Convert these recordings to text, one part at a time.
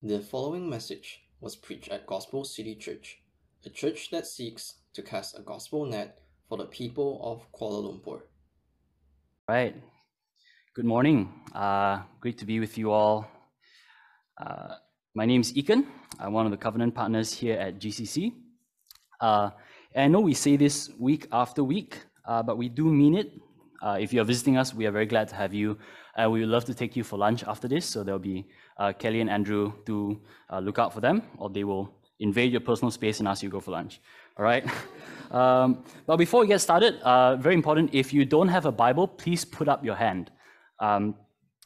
The following message was preached at Gospel City Church, a church that seeks to cast a gospel net for the people of Kuala Lumpur. Right. Good morning. Uh, great to be with you all. Uh, my name is Yi Khen. I'm one of the covenant partners here at GCC. Uh, and I know we say this week after week, uh, but we do mean it. Uh, if you're visiting us, we are very glad to have you. Uh, we would love to take you for lunch after this, so there'll be Kelly and Andrew to uh, look out for them, or they will invade your personal space and ask you to go for lunch. All right? um, but before we get started, uh, very important, if you don't have a Bible, please put up your hand. Um,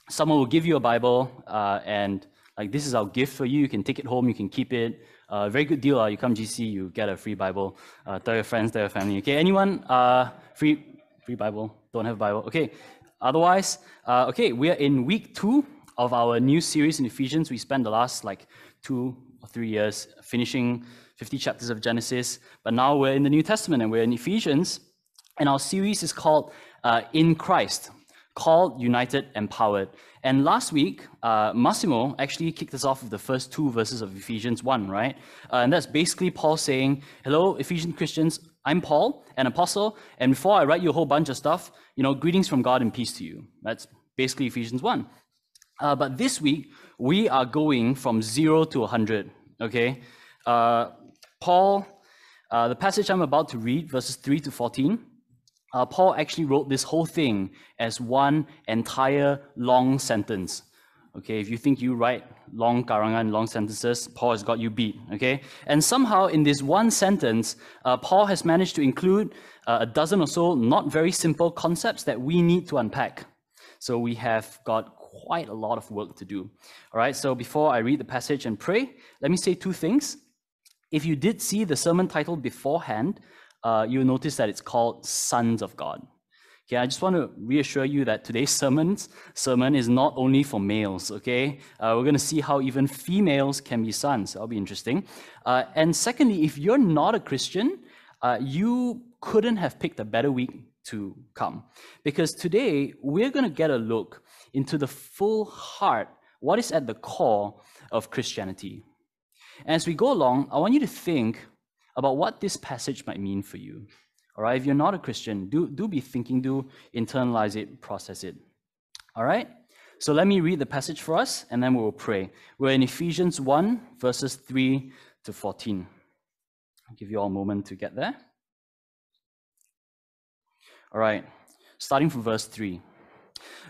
someone will give you a Bible, uh, and like this is our gift for you. You can take it home, you can keep it. Uh, very good deal. Uh, you come GC, you get a free Bible. Uh, tell your friends, tell your family. Okay, anyone? Uh, free, free Bible. Don't have a Bible. Okay. Otherwise, uh, okay, we are in week two of our new series in Ephesians. We spent the last like two or three years finishing 50 chapters of Genesis, but now we're in the New Testament and we're in Ephesians, and our series is called uh, In Christ, called United Empowered. And last week, uh, Massimo actually kicked us off with the first two verses of Ephesians 1, right? Uh, and that's basically Paul saying, Hello, Ephesian Christians, I'm Paul, an apostle, and before I write you a whole bunch of stuff, you know, greetings from God and peace to you. That's basically Ephesians 1. Uh, but this week, we are going from zero to 100, okay? Uh, Paul, uh, the passage I'm about to read, verses 3 to 14, uh, Paul actually wrote this whole thing as one entire long sentence. Okay, if you think you write long karangan, long sentences, Paul has got you beat. Okay, and somehow in this one sentence, uh, Paul has managed to include uh, a dozen or so not very simple concepts that we need to unpack. So we have got quite a lot of work to do. All right, so before I read the passage and pray, let me say two things. If you did see the sermon title beforehand, uh, you'll notice that it's called Sons of God. Okay, I just want to reassure you that today's sermons, sermon is not only for males, okay? Uh, we're going to see how even females can be sons. That'll be interesting. Uh, and secondly, if you're not a Christian, uh, you couldn't have picked a better week to come. Because today, we're going to get a look into the full heart, what is at the core of Christianity. And as we go along, I want you to think about what this passage might mean for you. All right, if you're not a Christian, do, do be thinking, do internalize it, process it. All right, so let me read the passage for us and then we'll pray. We're in Ephesians 1, verses 3 to 14. I'll give you all a moment to get there. All right, starting from verse 3.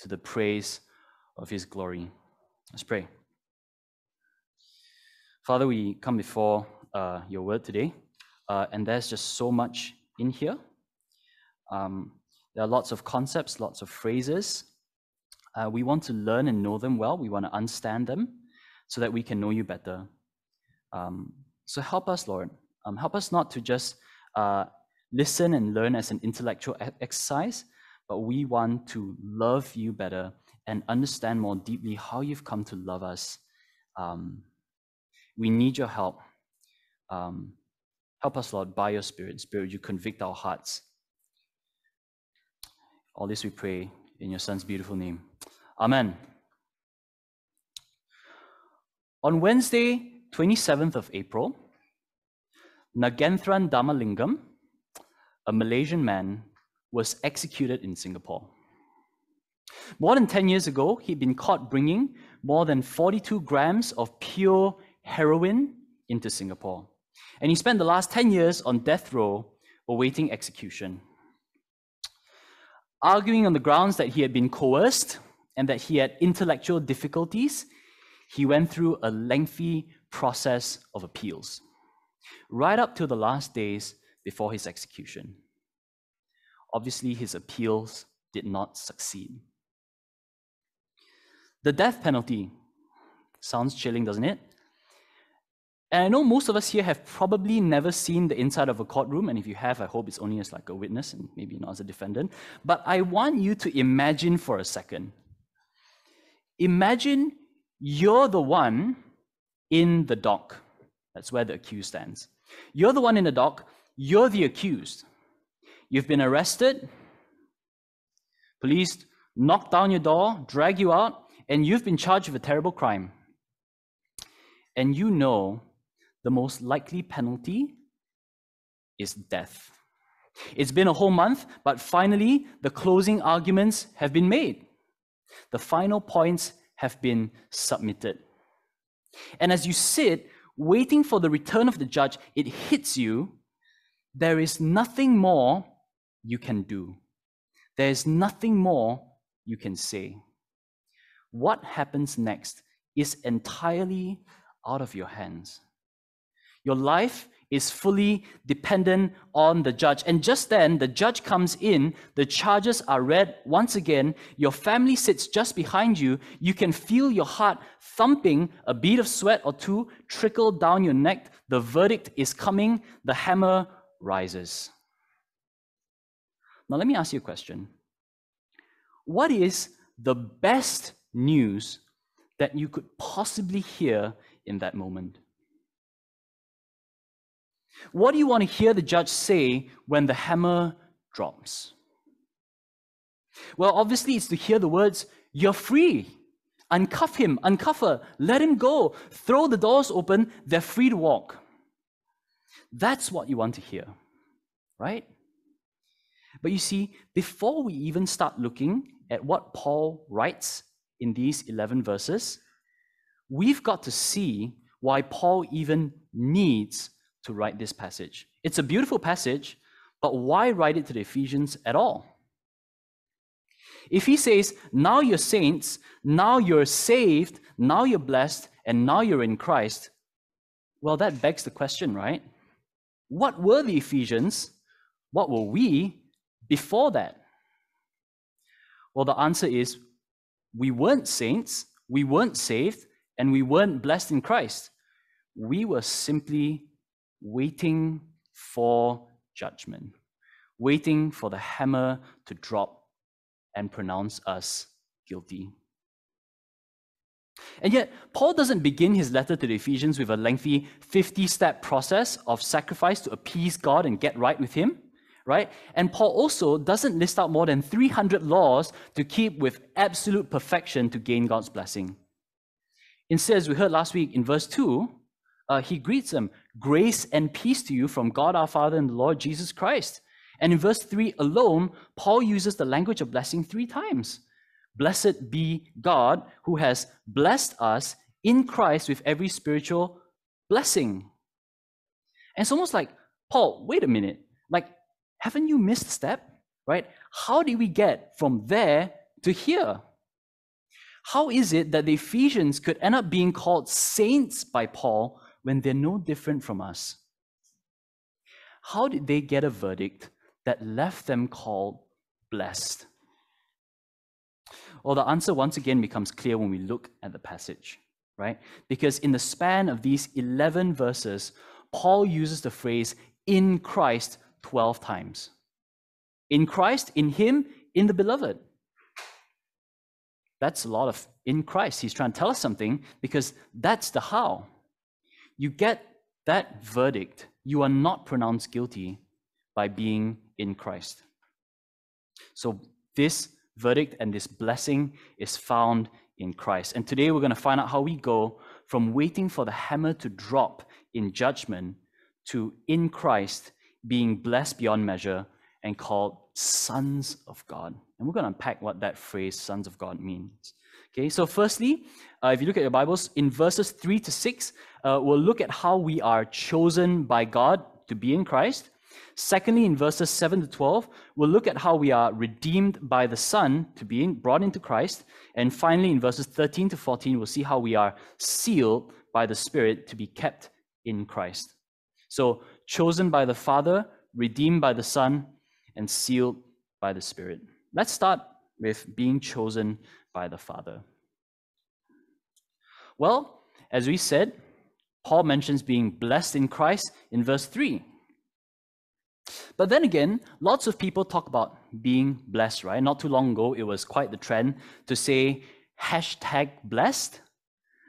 to the praise of his glory. Let's pray. Father, we come before uh, your word today, uh, and there's just so much in here. Um, there are lots of concepts, lots of phrases. Uh, we want to learn and know them well. We want to understand them so that we can know you better. Um, so help us, Lord. Um, help us not to just uh, listen and learn as an intellectual exercise, but we want to love you better and understand more deeply how you've come to love us. Um, we need your help. Um, Help us, Lord, by your Spirit. Spirit, you convict our hearts. All this we pray in your Son's beautiful name. Amen. On Wednesday, 27th of April, Nagaenthran Dharmalingam, a Malaysian man, was executed in Singapore. More than 10 years ago, he'd been caught bringing more than 42 grams of pure heroin into Singapore. And he spent the last 10 years on death row awaiting execution. Arguing on the grounds that he had been coerced and that he had intellectual difficulties, he went through a lengthy process of appeals, right up to the last days before his execution. Obviously, his appeals did not succeed. The death penalty sounds chilling, doesn't it? And I know most of us here have probably never seen the inside of a courtroom, and if you have, I hope it's only as like a witness and maybe not as a defendant. But I want you to imagine for a second. Imagine you're the one in the dock. That's where the accused stands. You're the one in the dock, you're the accused. You've been arrested, police knock down your door, drag you out, and you've been charged with a terrible crime. And you know the most likely penalty is death. It's been a whole month, but finally, the closing arguments have been made. The final points have been submitted. And as you sit, waiting for the return of the judge, it hits you there is nothing more you can do. There is nothing more you can say. What happens next is entirely out of your hands. Your life is fully dependent on the judge. And just then, the judge comes in, the charges are read once again, your family sits just behind you, you can feel your heart thumping, a bead of sweat or two trickle down your neck, the verdict is coming, the hammer rises. Now, let me ask you a question. What is the best news that you could possibly hear in that moment? What do you want to hear the judge say when the hammer drops? Well, obviously, it's to hear the words, You're free. Uncuff him, uncuff her, let him go. Throw the doors open, they're free to walk. That's what you want to hear, right? But you see, before we even start looking at what Paul writes in these 11 verses, we've got to see why Paul even needs to write this passage. It's a beautiful passage, but why write it to the Ephesians at all? If he says, now you're saints, now you're saved, now you're blessed, and now you're in Christ, well, that begs the question, right? What were the Ephesians? What were we before that? Well, the answer is we weren't saints, we weren't saved, and we weren't blessed in Christ. We were simply waiting for judgment, waiting for the hammer to drop and pronounce us guilty. And yet, Paul doesn't begin his letter to the Ephesians with a lengthy 50 step process of sacrifice to appease God and get right with Him, right? And Paul also doesn't list out more than 300 laws to keep with absolute perfection to gain God's blessing. Instead, as we heard last week in verse 2, uh, he greets them Grace and peace to you from God our Father and the Lord Jesus Christ. And in verse 3 alone, Paul uses the language of blessing three times. Blessed be God who has blessed us in Christ with every spiritual blessing. And it's almost like, Paul, wait a minute. Like, haven't you missed a step? Right? How did we get from there to here? How is it that the Ephesians could end up being called saints by Paul when they're no different from us? How did they get a verdict that left them called blessed? Well, the answer once again becomes clear when we look at the passage, right? Because in the span of these 11 verses, Paul uses the phrase in Christ 12 times. In Christ, in Him, in the beloved. That's a lot of in Christ. He's trying to tell us something because that's the how. You get that verdict, you are not pronounced guilty by being in Christ. So, this verdict and this blessing is found in Christ. And today we're going to find out how we go from waiting for the hammer to drop in judgment to in Christ being blessed beyond measure and called sons of God. And we're going to unpack what that phrase, sons of God, means. Okay, so firstly, uh, if you look at your Bibles, in verses 3 to 6, uh, we'll look at how we are chosen by God to be in Christ. Secondly, in verses 7 to 12, we'll look at how we are redeemed by the Son to be in, brought into Christ. And finally, in verses 13 to 14, we'll see how we are sealed by the Spirit to be kept in Christ. So, chosen by the Father, redeemed by the Son, and sealed by the Spirit. Let's start with being chosen by the Father. Well, as we said, Paul mentions being blessed in Christ in verse 3. But then again, lots of people talk about being blessed, right? Not too long ago, it was quite the trend to say hashtag blessed.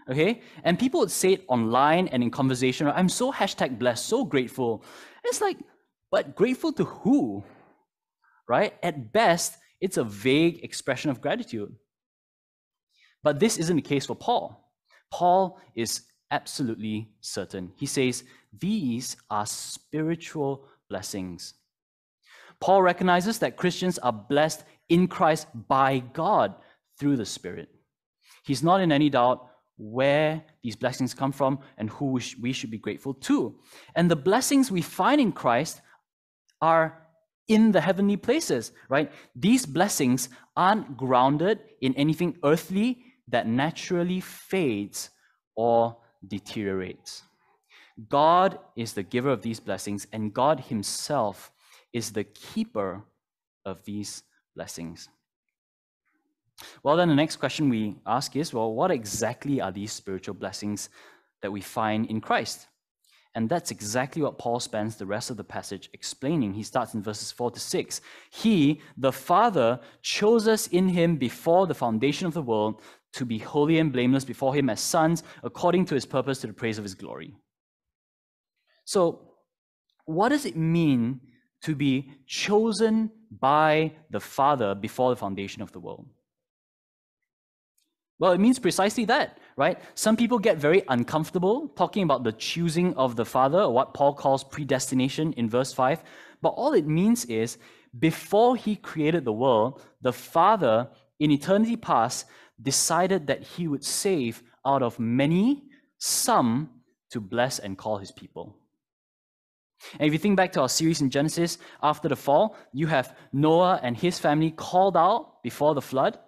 Okay? And people would say it online and in conversation, I'm so hashtag blessed, so grateful. It's like, but grateful to who? Right? At best, it's a vague expression of gratitude. But this isn't the case for Paul. Paul is absolutely certain. He says, These are spiritual blessings. Paul recognizes that Christians are blessed in Christ by God through the Spirit. He's not in any doubt where these blessings come from and who we should be grateful to. And the blessings we find in Christ are in the heavenly places, right? These blessings aren't grounded in anything earthly that naturally fades or deteriorates. God is the giver of these blessings, and God Himself is the keeper of these blessings. Well, then the next question we ask is well, what exactly are these spiritual blessings that we find in Christ? And that's exactly what Paul spends the rest of the passage explaining. He starts in verses 4 to 6. He, the Father, chose us in him before the foundation of the world to be holy and blameless before him as sons, according to his purpose to the praise of his glory. So, what does it mean to be chosen by the Father before the foundation of the world? Well, it means precisely that, right? Some people get very uncomfortable talking about the choosing of the Father, or what Paul calls predestination in verse 5. But all it means is before he created the world, the Father in eternity past decided that he would save out of many some to bless and call his people. And if you think back to our series in Genesis, after the fall, you have Noah and his family called out before the flood.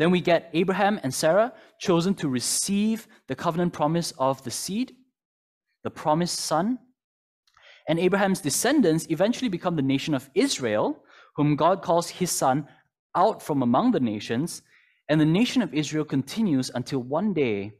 Then we get Abraham and Sarah chosen to receive the covenant promise of the seed, the promised son. And Abraham's descendants eventually become the nation of Israel, whom God calls his son out from among the nations. And the nation of Israel continues until one day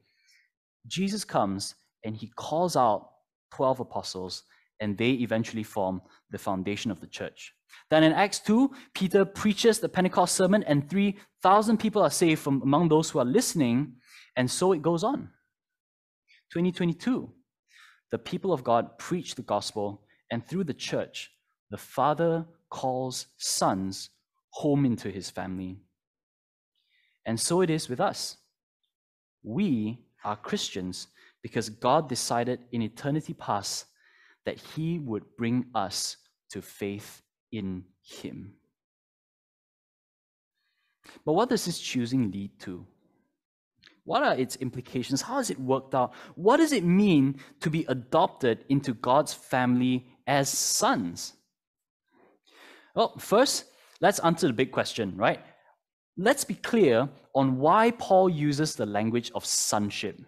Jesus comes and he calls out 12 apostles and they eventually form the foundation of the church. Then in Acts 2, Peter preaches the Pentecost sermon, and 3,000 people are saved from among those who are listening, and so it goes on. 2022, the people of God preach the gospel, and through the church, the Father calls sons home into his family. And so it is with us. We are Christians because God decided in eternity past that he would bring us to faith in him. But what does this choosing lead to? What are its implications? How has it worked out? What does it mean to be adopted into God's family as sons? Well, first, let's answer the big question, right? Let's be clear on why Paul uses the language of sonship.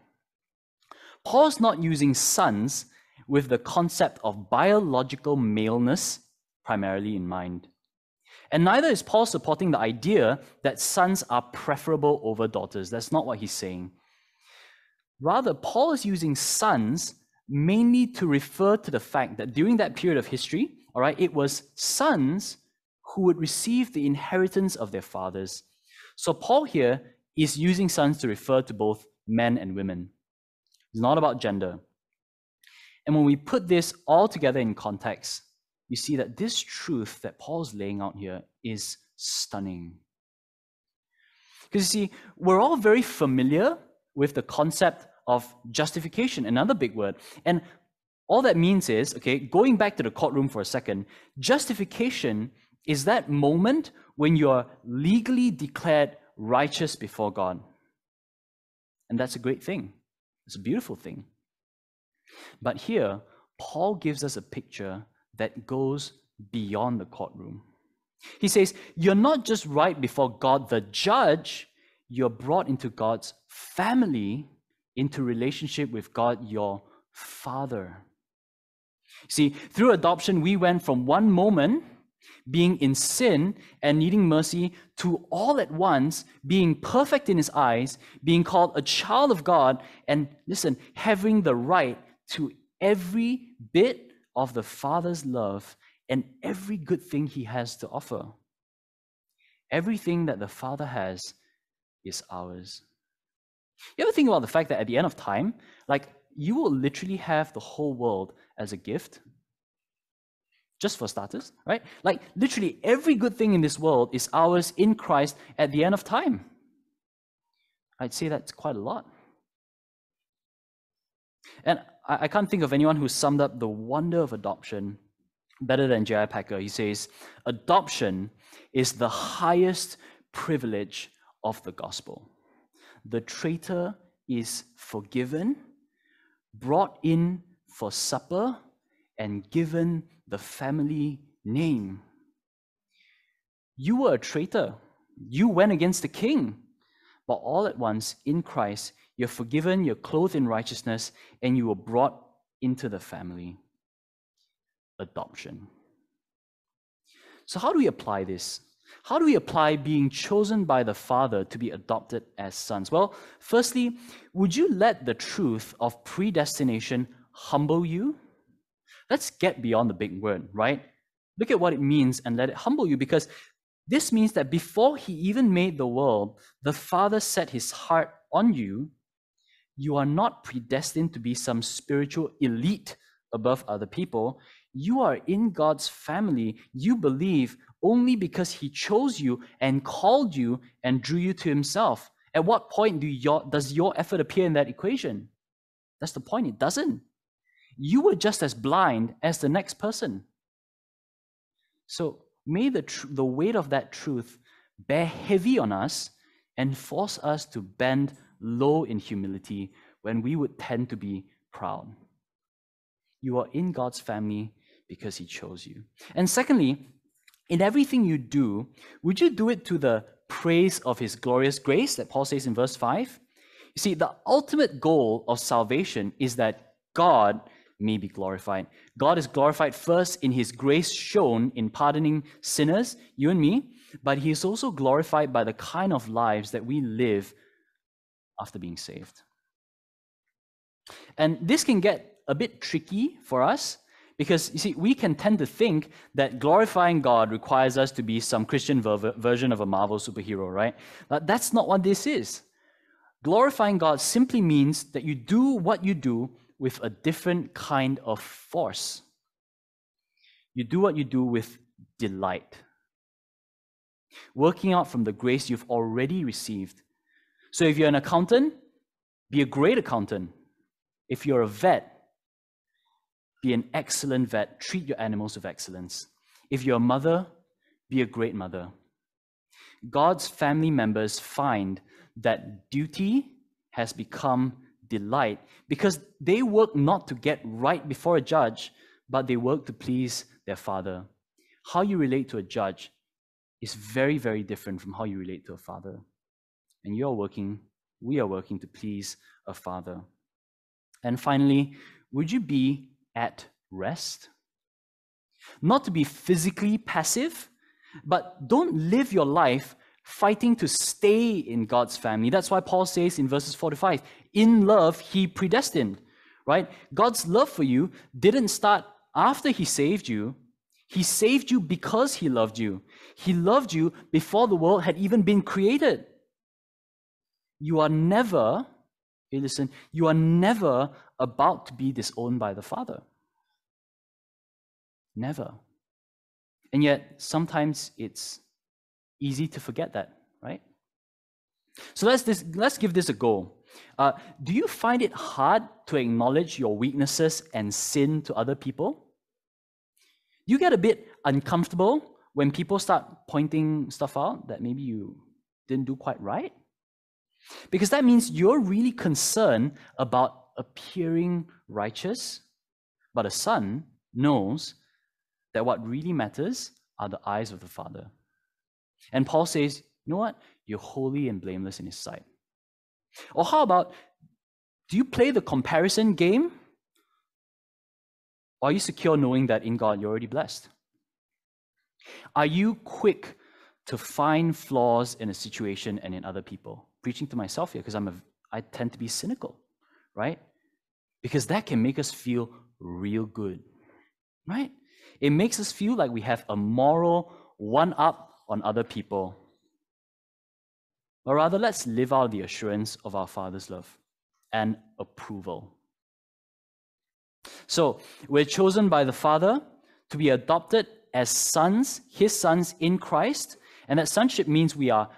Paul's not using sons with the concept of biological maleness primarily in mind. And neither is Paul supporting the idea that sons are preferable over daughters. That's not what he's saying. Rather, Paul is using sons mainly to refer to the fact that during that period of history, all right, it was sons who would receive the inheritance of their fathers. So Paul here is using sons to refer to both men and women. It's not about gender. And when we put this all together in context, you see that this truth that Paul's laying out here is stunning. Because you see, we're all very familiar with the concept of justification, another big word. And all that means is, okay, going back to the courtroom for a second, justification is that moment when you are legally declared righteous before God. And that's a great thing. It's a beautiful thing. But here, Paul gives us a picture that goes beyond the courtroom. He says, You're not just right before God the judge, you're brought into God's family, into relationship with God your Father. See, through adoption, we went from one moment being in sin and needing mercy to all at once being perfect in his eyes, being called a child of God, and listen, having the right to every bit of the Father's love and every good thing he has to offer. Everything that the Father has is ours. You ever think about the fact that at the end of time, like you will literally have the whole world as a gift? Just for starters, right? Like literally every good thing in this world is ours in Christ at the end of time. I'd say that's quite a lot. And I, I can't think of anyone who summed up the wonder of adoption better than J.I. Packer. He says, Adoption is the highest privilege of the gospel. The traitor is forgiven, brought in for supper, and given the family name. You were a traitor. You went against the king. But all at once, in Christ, you're forgiven, you're clothed in righteousness, and you were brought into the family. Adoption. So, how do we apply this? How do we apply being chosen by the Father to be adopted as sons? Well, firstly, would you let the truth of predestination humble you? Let's get beyond the big word, right? Look at what it means and let it humble you because this means that before he even made the world, the Father set his heart on you. You are not predestined to be some spiritual elite above other people. You are in God's family. You believe only because He chose you and called you and drew you to Himself. At what point do your, does your effort appear in that equation? That's the point. It doesn't. You were just as blind as the next person. So may the, tr- the weight of that truth bear heavy on us and force us to bend low in humility when we would tend to be proud. You are in God's family because He chose you. And secondly, in everything you do, would you do it to the praise of His glorious grace that Paul says in verse 5? You see, the ultimate goal of salvation is that God may be glorified. God is glorified first in his grace shown in pardoning sinners, you and me, but he is also glorified by the kind of lives that we live after being saved. And this can get a bit tricky for us because you see, we can tend to think that glorifying God requires us to be some Christian ver- version of a Marvel superhero, right? But that's not what this is. Glorifying God simply means that you do what you do with a different kind of force. You do what you do with delight, working out from the grace you've already received. So if you're an accountant, be a great accountant. If you're a vet, be an excellent vet. Treat your animals with excellence. If you're a mother, be a great mother. God's family members find that duty has become delight because they work not to get right before a judge, but they work to please their father. How you relate to a judge is very, very different from how you relate to a father. And you're working, we are working to please a father. And finally, would you be at rest? Not to be physically passive, but don't live your life fighting to stay in God's family. That's why Paul says in verses 4 to 5, in love, he predestined, right? God's love for you didn't start after he saved you. He saved you because he loved you. He loved you before the world had even been created. You are never Hey, listen, you are never about to be disowned by the Father. Never. And yet, sometimes it's easy to forget that, right? So let's, this, let's give this a go. Uh, do you find it hard to acknowledge your weaknesses and sin to other people? You get a bit uncomfortable when people start pointing stuff out that maybe you didn't do quite right? Because that means you're really concerned about appearing righteous, but a son knows that what really matters are the eyes of the Father. And Paul says, you know what? You're holy and blameless in his sight. Or how about, do you play the comparison game? Or are you secure knowing that in God you're already blessed? Are you quick to find flaws in a situation and in other people? Preaching to myself here because I'm a, I tend to be cynical, right? Because that can make us feel real good, right? It makes us feel like we have a moral one up on other people. But rather, let's live out the assurance of our Father's love and approval. So, we're chosen by the Father to be adopted as sons, his sons in Christ. And that sonship means we are,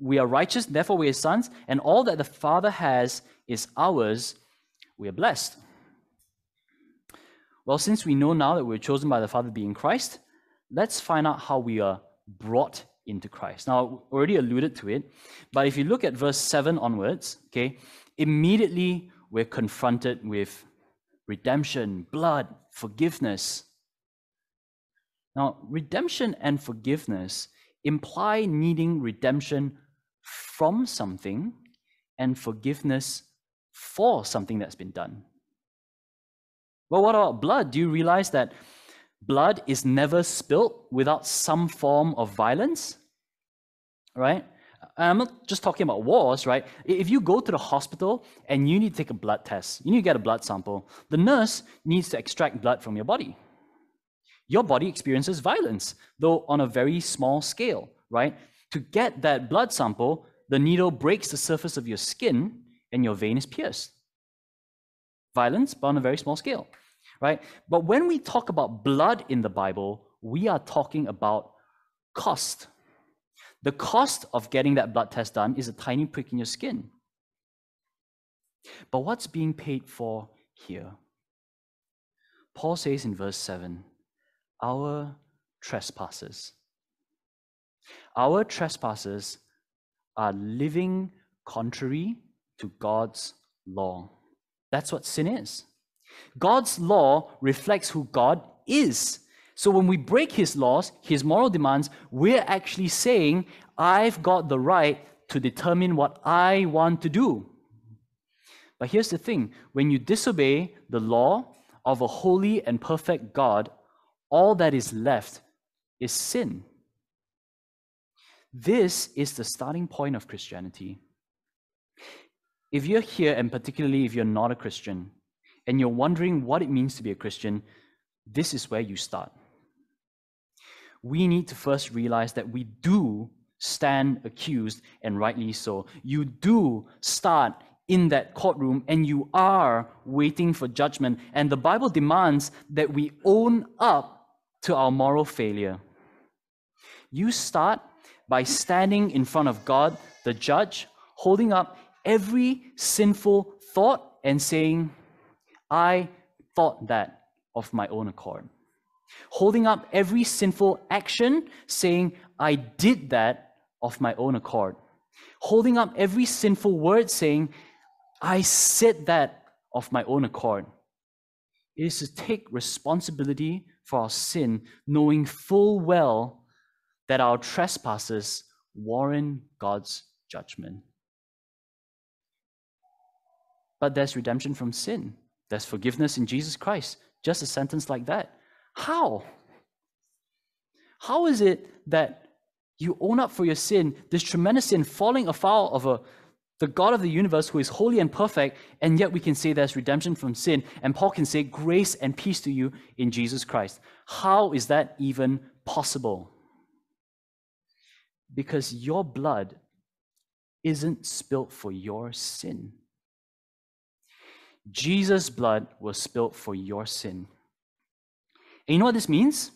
we are righteous, therefore we are sons, and all that the Father has is ours. We are blessed. Well, since we know now that we're chosen by the Father being Christ, let's find out how we are brought into Christ. Now, I already alluded to it, but if you look at verse 7 onwards, okay, immediately we're confronted with redemption, blood, forgiveness. Now, redemption and forgiveness imply needing redemption from something and forgiveness for something that's been done. Well, what about blood? Do you realize that blood is never spilt without some form of violence? Right? I'm not just talking about wars, right? If you go to the hospital and you need to take a blood test, you need to get a blood sample, the nurse needs to extract blood from your body your body experiences violence, though on a very small scale, right? To get that blood sample, the needle breaks the surface of your skin and your vein is pierced. Violence, but on a very small scale, right? But when we talk about blood in the Bible, we are talking about cost. The cost of getting that blood test done is a tiny prick in your skin. But what's being paid for here? Paul says in verse 7 our trespasses. Our trespasses are living contrary to God's law. That's what sin is. God's law reflects who God is. So when we break his laws, his moral demands, we're actually saying, I've got the right to determine what I want to do. But here's the thing when you disobey the law of a holy and perfect God, all that is left is sin. This is the starting point of Christianity. If you're here, and particularly if you're not a Christian, and you're wondering what it means to be a Christian, this is where you start. We need to first realize that we do stand accused, and rightly so. You do start in that courtroom, and you are waiting for judgment. And the Bible demands that we own up to our moral failure. You start by standing in front of God, the judge, holding up every sinful thought and saying, I thought that of my own accord. Holding up every sinful action, saying, I did that of my own accord. Holding up every sinful word, saying, I said that of my own accord. It is to take responsibility for our sin, knowing full well that our trespasses warrant God's judgment. But there's redemption from sin, there's forgiveness in Jesus Christ. Just a sentence like that. How? How is it that you own up for your sin, this tremendous sin, falling afoul of a the God of the universe who is holy and perfect, and yet we can say there's redemption from sin. And Paul can say, Grace and peace to you in Jesus Christ. How is that even possible? Because your blood isn't spilt for your sin. Jesus' blood was spilt for your sin. And you know what this means?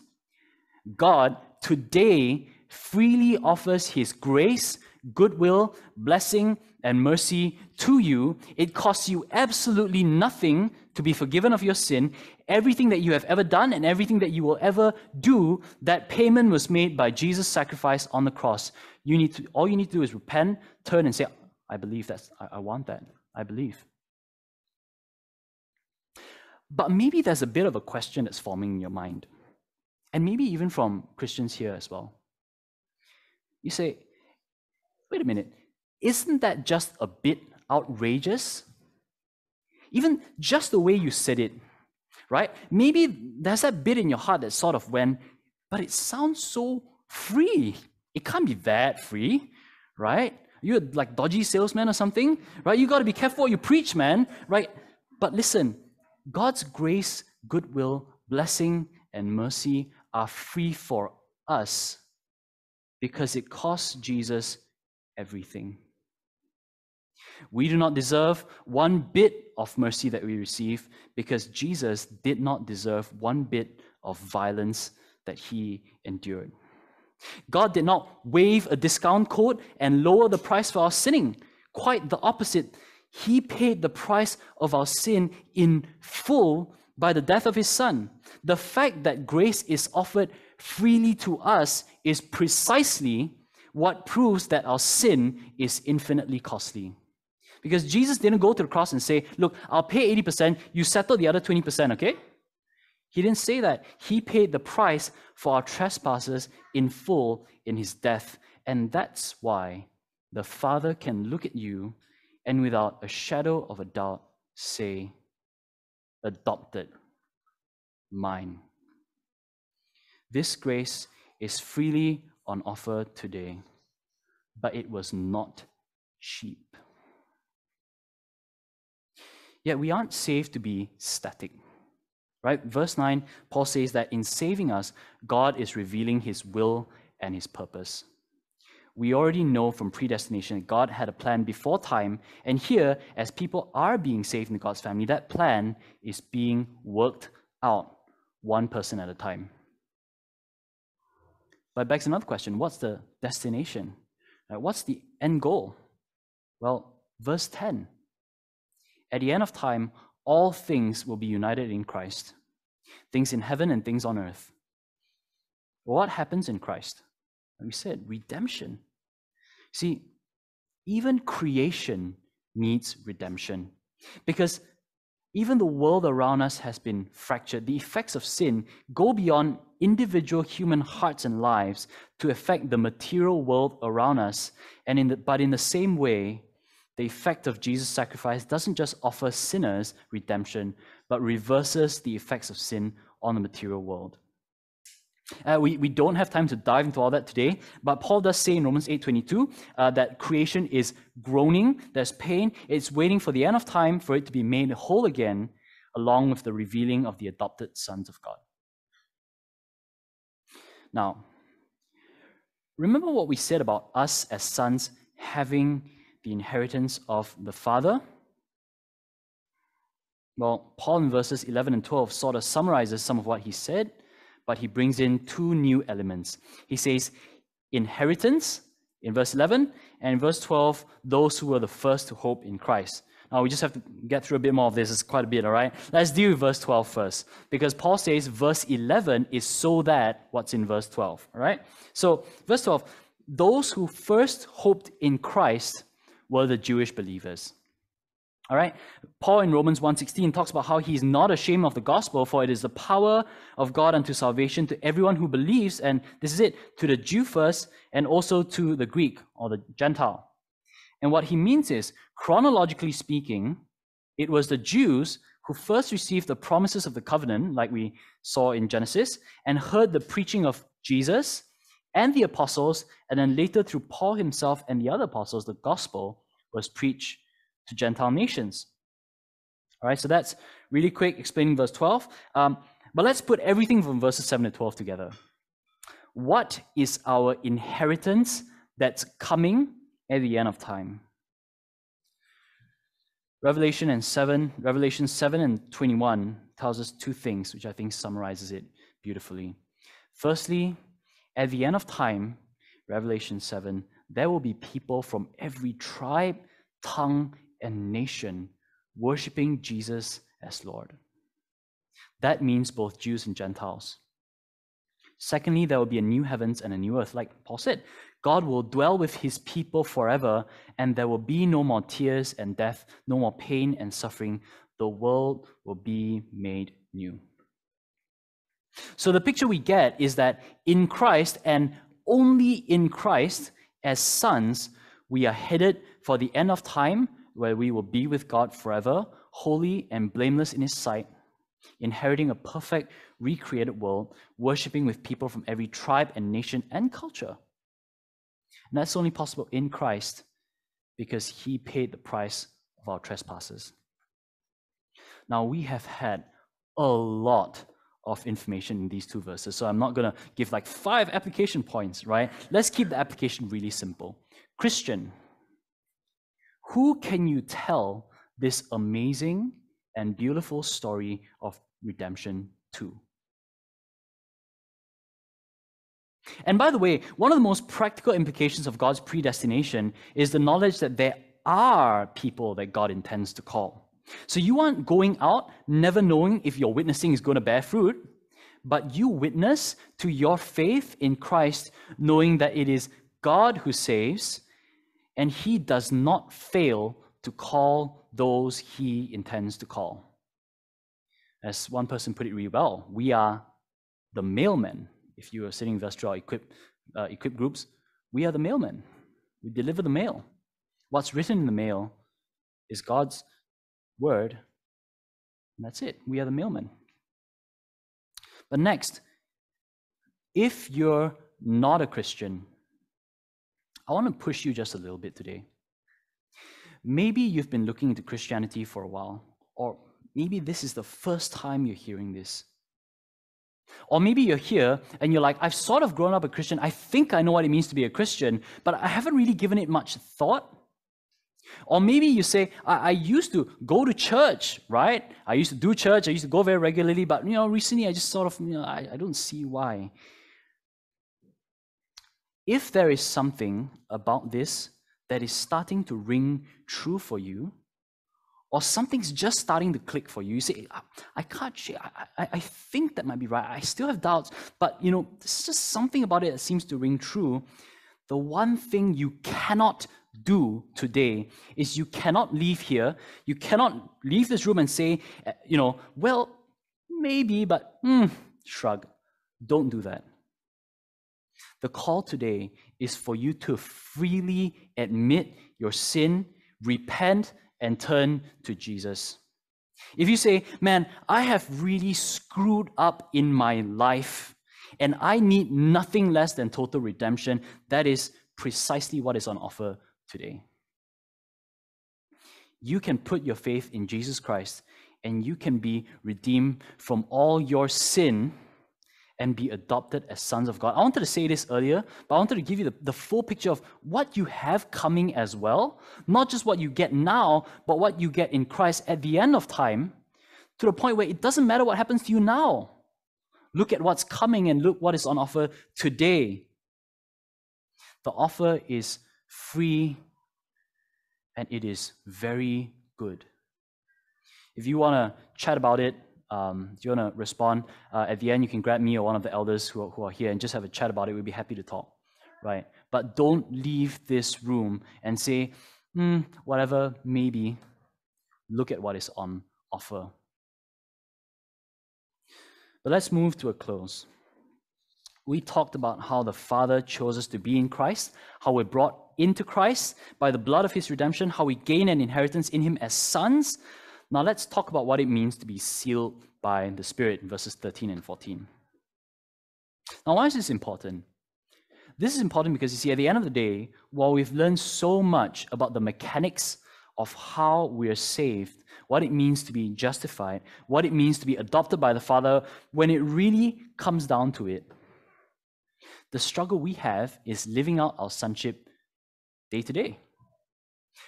God today freely offers his grace, goodwill, blessing, and mercy to you. It costs you absolutely nothing to be forgiven of your sin. Everything that you have ever done and everything that you will ever do, that payment was made by Jesus' sacrifice on the cross. You need to, all you need to do is repent, turn, and say, I believe that. I, I want that. I believe. But maybe there's a bit of a question that's forming in your mind, and maybe even from Christians here as well. You say, wait a minute, isn't that just a bit outrageous? Even just the way you said it, right? Maybe there's that bit in your heart that sort of went, but it sounds so free. It can't be that free, right? You're like dodgy salesman or something, right? You got to be careful what you preach, man, right? But listen, God's grace, goodwill, blessing, and mercy are free for us because it costs Jesus everything. We do not deserve one bit of mercy that we receive because Jesus did not deserve one bit of violence that he endured. God did not waive a discount code and lower the price for our sinning. Quite the opposite. He paid the price of our sin in full by the death of his son. The fact that grace is offered freely to us is precisely what proves that our sin is infinitely costly. Because Jesus didn't go to the cross and say, Look, I'll pay 80%, you settle the other 20%, okay? He didn't say that. He paid the price for our trespasses in full in his death. And that's why the Father can look at you and without a shadow of a doubt say, Adopted, mine. This grace is freely on offer today, but it was not cheap. Yet we aren't saved to be static. Right? Verse 9, Paul says that in saving us, God is revealing his will and his purpose. We already know from predestination that God had a plan before time, and here, as people are being saved in God's family, that plan is being worked out one person at a time. But begs another question what's the destination? What's the end goal? Well, verse 10 At the end of time, all things will be united in Christ things in heaven and things on earth. What happens in Christ? We said redemption. See, even creation needs redemption because even the world around us has been fractured. The effects of sin go beyond individual human hearts and lives to affect the material world around us. And in the, but in the same way, the effect of Jesus' sacrifice doesn't just offer sinners redemption, but reverses the effects of sin on the material world. Uh, we, we don't have time to dive into all that today, but Paul does say in Romans 8.22 uh, that creation is groaning, there's pain, it's waiting for the end of time for it to be made whole again, along with the revealing of the adopted sons of God. Now, remember what we said about us as sons having the inheritance of the Father? Well, Paul in verses 11 and 12 sort of summarizes some of what he said, but he brings in two new elements. He says, inheritance in verse 11, and verse 12, those who were the first to hope in Christ. Now, we just have to get through a bit more of this. It's quite a bit, all right? Let's deal with verse 12 first, because Paul says verse 11 is so that what's in verse 12, all right? So, verse 12, those who first hoped in Christ were the Jewish believers. All right? Paul in Romans 1:16 talks about how he's not ashamed of the gospel for it is the power of God unto salvation to everyone who believes and this is it to the Jew first and also to the Greek or the Gentile. And what he means is chronologically speaking, it was the Jews who first received the promises of the covenant like we saw in Genesis and heard the preaching of Jesus and the apostles, and then later through Paul himself and the other apostles, the gospel was preached to Gentile nations. All right, so that's really quick explaining verse 12. Um, but let's put everything from verses 7 to 12 together. What is our inheritance that's coming at the end of time? Revelation and 7, Revelation 7 and 21 tells us two things, which I think summarizes it beautifully. Firstly, at the end of time, Revelation 7, there will be people from every tribe, tongue, and nation worshiping Jesus as Lord. That means both Jews and Gentiles. Secondly, there will be a new heavens and a new earth. Like Paul said, God will dwell with his people forever, and there will be no more tears and death, no more pain and suffering. The world will be made new. So the picture we get is that in Christ and only in Christ, as sons, we are headed for the end of time where we will be with God forever, holy and blameless in His sight, inheriting a perfect, recreated world, worshiping with people from every tribe and nation and culture. And that's only possible in Christ because He paid the price of our trespasses. Now, we have had a lot of information in these two verses. So I'm not going to give like five application points, right? Let's keep the application really simple. Christian, who can you tell this amazing and beautiful story of redemption to? And by the way, one of the most practical implications of God's predestination is the knowledge that there are people that God intends to call. So you aren't going out never knowing if your witnessing is going to bear fruit, but you witness to your faith in Christ, knowing that it is God who saves, and He does not fail to call those He intends to call. As one person put it really well, we are the mailmen. If you are sitting in Vestra equipped, uh, equipped groups, we are the mailmen. We deliver the mail. What's written in the mail is God's word. And that's it. We are the mailmen. But next, if you're not a Christian, I want to push you just a little bit today. Maybe you've been looking into Christianity for a while, or maybe this is the first time you're hearing this. Or maybe you're here and you're like, I've sort of grown up a Christian. I think I know what it means to be a Christian, but I haven't really given it much thought. Or maybe you say, I, I, used to go to church, right? I used to do church, I used to go very regularly, but you know, recently I just sort of, you know, I, I don't see why. If there is something about this that is starting to ring true for you, or something's just starting to click for you, you say, I, I can't, I, I think that might be right. I still have doubts, but you know, there's just something about it that seems to ring true. The one thing you cannot do today is you cannot leave here, you cannot leave this room and say, eh, you know, well, maybe, but hmm, shrug. Don't do that. The call today is for you to freely admit your sin, repent, and turn to Jesus. If you say, man, I have really screwed up in my life and I need nothing less than total redemption, that is precisely what is on offer today. You can put your faith in Jesus Christ and you can be redeemed from all your sin and be adopted as sons of God. I wanted to say this earlier, but I wanted to give you the, the full picture of what you have coming as well. Not just what you get now, but what you get in Christ at the end of time, to the point where it doesn't matter what happens to you now. Look at what's coming and look what is on offer today. The offer is free, and it is very good. If you want to chat about it, um, if you want to respond, uh, at the end, you can grab me or one of the elders who are, who are here and just have a chat about it. We'd be happy to talk, right? But don't leave this room and say, hmm, whatever, maybe. Look at what is on offer. But let's move to a close we talked about how the Father chose us to be in Christ, how we're brought into Christ by the blood of his redemption, how we gain an inheritance in him as sons. Now let's talk about what it means to be sealed by the Spirit in verses 13 and 14. Now, why is this important? This is important because you see, at the end of the day, while we've learned so much about the mechanics of how we are saved, what it means to be justified, what it means to be adopted by the Father, when it really comes down to it, the struggle we have is living out our sonship day to day.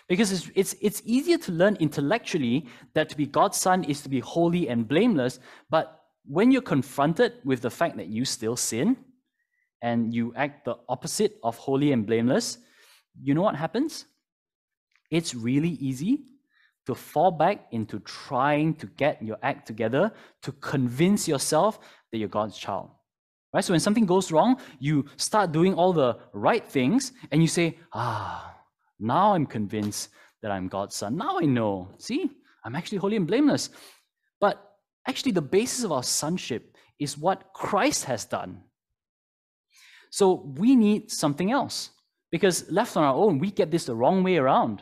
Because it's, it's, it's easier to learn intellectually that to be God's son is to be holy and blameless, but when you're confronted with the fact that you still sin and you act the opposite of holy and blameless, you know what happens? It's really easy to fall back into trying to get your act together to convince yourself that you're God's child. Right? So when something goes wrong, you start doing all the right things and you say, ah, now I'm convinced that I'm God's son. Now I know. See, I'm actually holy and blameless. But actually, the basis of our sonship is what Christ has done. So we need something else because left on our own, we get this the wrong way around,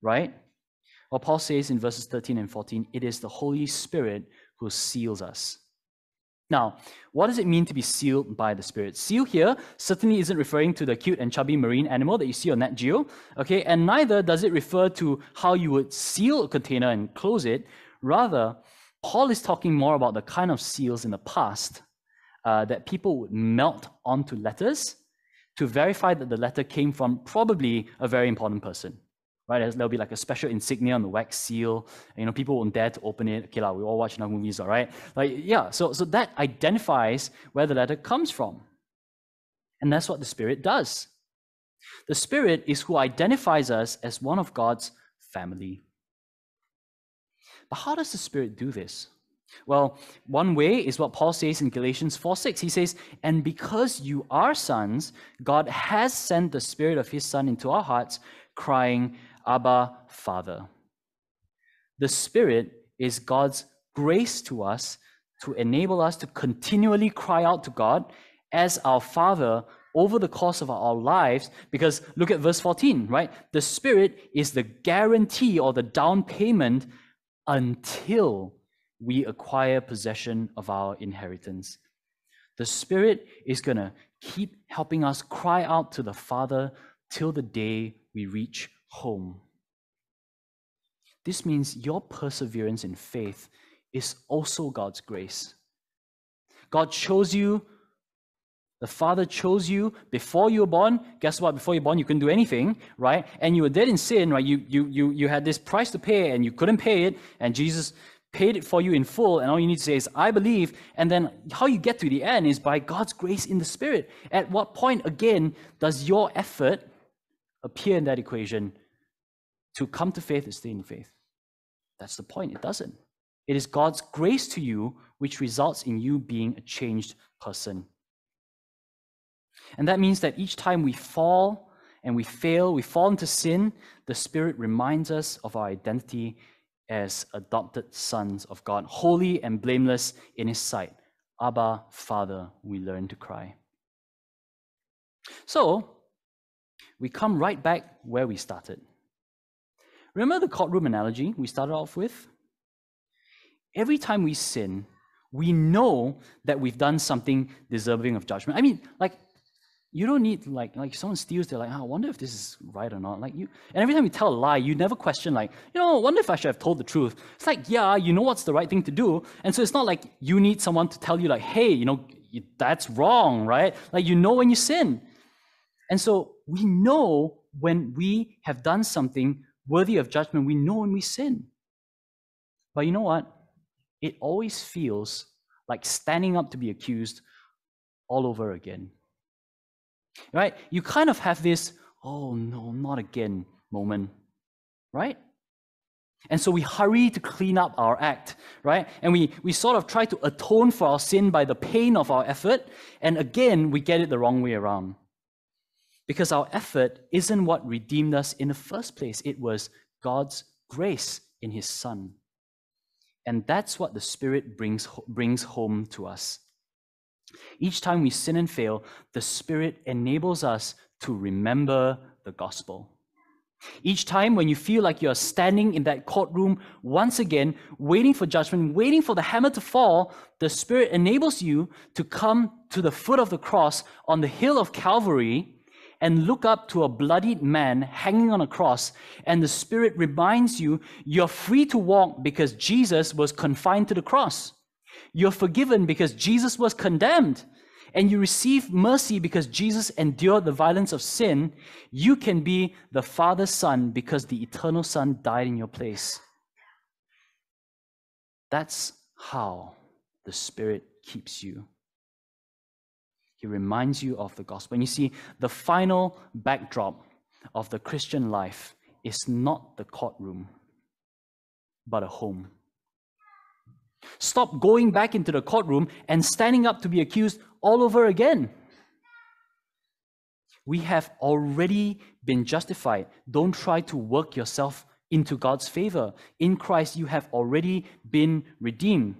right? Well, Paul says in verses 13 and 14, it is the Holy Spirit who seals us. Now, what does it mean to be sealed by the Spirit? Seal here certainly isn't referring to the cute and chubby marine animal that you see on Nat Geo, okay? And neither does it refer to how you would seal a container and close it. Rather, Paul is talking more about the kind of seals in the past uh, that people would melt onto letters to verify that the letter came from probably a very important person right? There'll be like a special insignia on the wax seal. You know, people won't dare to open it. Okay, la, we all watch enough movies, all right? Like, yeah, so, so that identifies where the letter comes from. And that's what the Spirit does. The Spirit is who identifies us as one of God's family. But how does the Spirit do this? Well, one way is what Paul says in Galatians 4 6. He says, And because you are sons, God has sent the Spirit of His Son into our hearts, crying, Abba, Father. The Spirit is God's grace to us to enable us to continually cry out to God as our Father over the course of our lives. Because look at verse 14, right? The Spirit is the guarantee or the down payment until we acquire possession of our inheritance. The Spirit is going to keep helping us cry out to the Father till the day we reach home. This means your perseverance in faith is also God's grace. God chose you. The Father chose you before you were born. Guess what? Before you were born, you couldn't do anything, right? And you were dead in sin, right? You, you, you, you had this price to pay and you couldn't pay it. And Jesus paid it for you in full. And all you need to say is, I believe. And then how you get to the end is by God's grace in the Spirit. At what point, again, does your effort appear in that equation to come to faith is stay in faith. That's the point. It doesn't. It is God's grace to you which results in you being a changed person. And that means that each time we fall and we fail, we fall into sin, the Spirit reminds us of our identity as adopted sons of God, holy and blameless in His sight. Abba, Father, we learn to cry. So, we come right back where we started. Remember the courtroom analogy we started off with? Every time we sin, we know that we've done something deserving of judgment. I mean, like, you don't need like like someone steals, they're like, oh, I wonder if this is right or not. Like you, and every time you tell a lie, you never question like, you know, I wonder if I should have told the truth. It's like, yeah, you know what's the right thing to do, and so it's not like you need someone to tell you like, hey, you know, that's wrong, right? Like you know when you sin, and so we know when we have done something worthy of judgment, we know when we sin. But you know what? It always feels like standing up to be accused all over again. Right? You kind of have this, oh no, not again moment, right? And so we hurry to clean up our act, right? And we, we sort of try to atone for our sin by the pain of our effort. And again, we get it the wrong way around. Because our effort isn't what redeemed us in the first place, it was God's grace in His Son. And that's what the Spirit brings, brings home to us. Each time we sin and fail, the Spirit enables us to remember the gospel. Each time when you feel like you're standing in that courtroom once again, waiting for judgment, waiting for the hammer to fall, the Spirit enables you to come to the foot of the cross on the hill of Calvary and look up to a bloodied man hanging on a cross, and the Spirit reminds you you're free to walk because Jesus was confined to the cross. You're forgiven because Jesus was condemned. and you receive mercy because Jesus endured the violence of sin, you can be the Father's Son because the eternal Son died in your place. That's how the Spirit keeps you. He reminds you of the gospel. And you see, the final backdrop of the Christian life is not the courtroom, but a home. Stop going back into the courtroom and standing up to be accused all over again. We have already been justified. Don't try to work yourself into God's favor. In Christ, you have already been redeemed.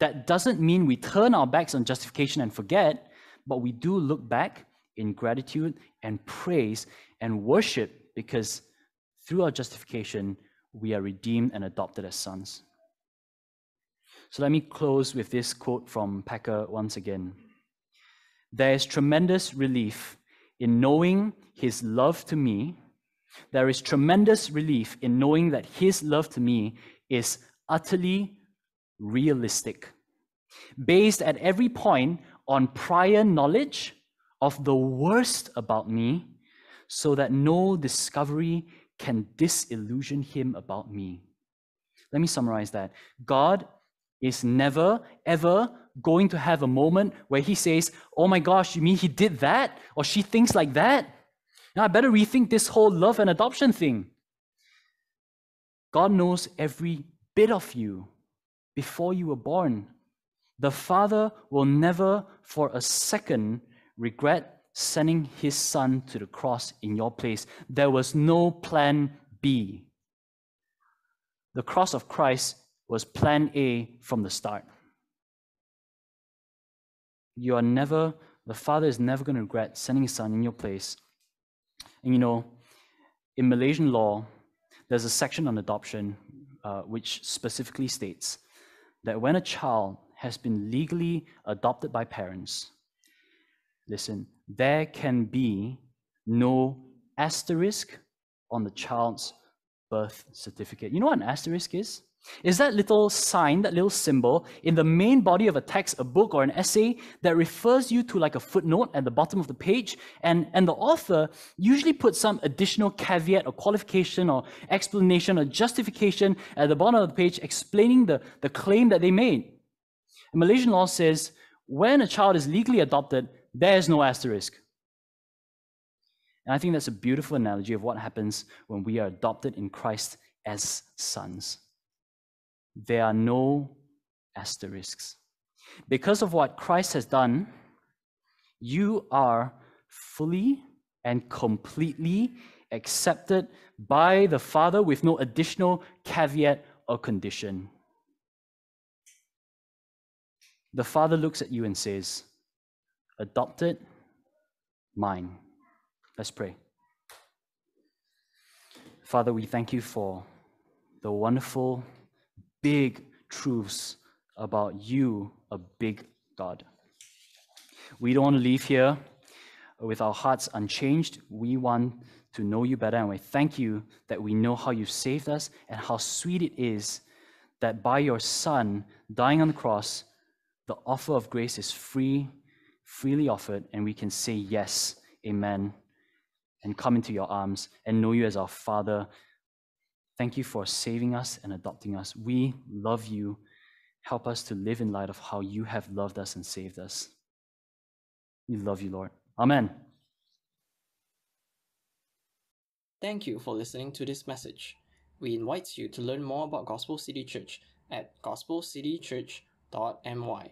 That doesn't mean we turn our backs on justification and forget, but we do look back in gratitude and praise and worship because through our justification, we are redeemed and adopted as sons. So let me close with this quote from Packer once again. There is tremendous relief in knowing his love to me. There is tremendous relief in knowing that his love to me is utterly realistic, based at every point on prior knowledge of the worst about me, so that no discovery can disillusion him about me. Let me summarize that. God is never, ever going to have a moment where he says, Oh my gosh, you mean he did that? Or she thinks like that? Now I better rethink this whole love and adoption thing. God knows every bit of you before you were born. The Father will never for a second regret sending his Son to the cross in your place. There was no plan B. The cross of Christ was plan A from the start. You are never, the Father is never going to regret sending his Son in your place. And you know, in Malaysian law, there's a section on adoption uh, which specifically states that when a child has been legally adopted by parents, listen, there can be no asterisk on the child's birth certificate. You know what an asterisk is? Is that little sign, that little symbol in the main body of a text, a book, or an essay that refers you to like a footnote at the bottom of the page? And, and the author usually puts some additional caveat or qualification or explanation or justification at the bottom of the page explaining the, the claim that they made. And Malaysian law says when a child is legally adopted, there is no asterisk. And I think that's a beautiful analogy of what happens when we are adopted in Christ as sons there are no asterisks. Because of what Christ has done, you are fully and completely accepted by the Father with no additional caveat or condition. The Father looks at you and says, Adopted, mine. Let's pray. Father, we thank you for the wonderful big truths about you, a big God. We don't want to leave here with our hearts unchanged. We want to know you better, and we thank you that we know how you saved us and how sweet it is that by your Son dying on the cross, the offer of grace is free, freely offered, and we can say yes, amen, and come into your arms and know you as our Father Thank you for saving us and adopting us. We love you. Help us to live in light of how you have loved us and saved us. We love you, Lord. Amen. Thank you for listening to this message. We invite you to learn more about Gospel City Church at gospelcitychurch.my.